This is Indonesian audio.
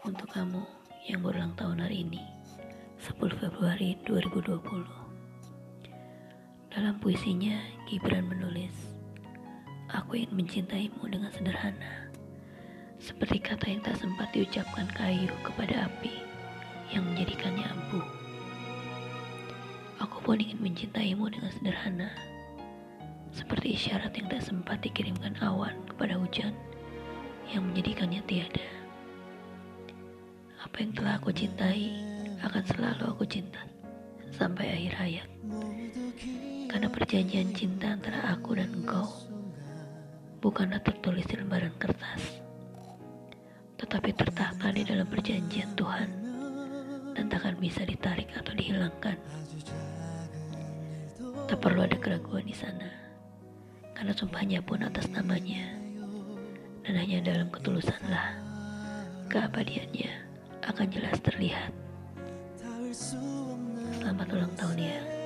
Untuk kamu yang berulang tahun hari ini 10 Februari 2020 Dalam puisinya Gibran menulis Aku ingin mencintaimu dengan sederhana Seperti kata yang tak sempat diucapkan kayu kepada api Yang menjadikannya ampuh. Aku pun ingin mencintaimu dengan sederhana Seperti isyarat yang tak sempat dikirimkan awan kepada hujan Yang menjadikannya tiada apa yang telah aku cintai akan selalu aku cinta sampai akhir hayat. Karena perjanjian cinta antara aku dan engkau bukanlah tertulis di lembaran kertas, tetapi tertata di dalam perjanjian Tuhan dan takkan bisa ditarik atau dihilangkan. Tak perlu ada keraguan di sana, karena sumpahnya pun atas namanya, dan hanya dalam ketulusanlah keabadiannya akan jelas terlihat. Selamat ulang tahun ya.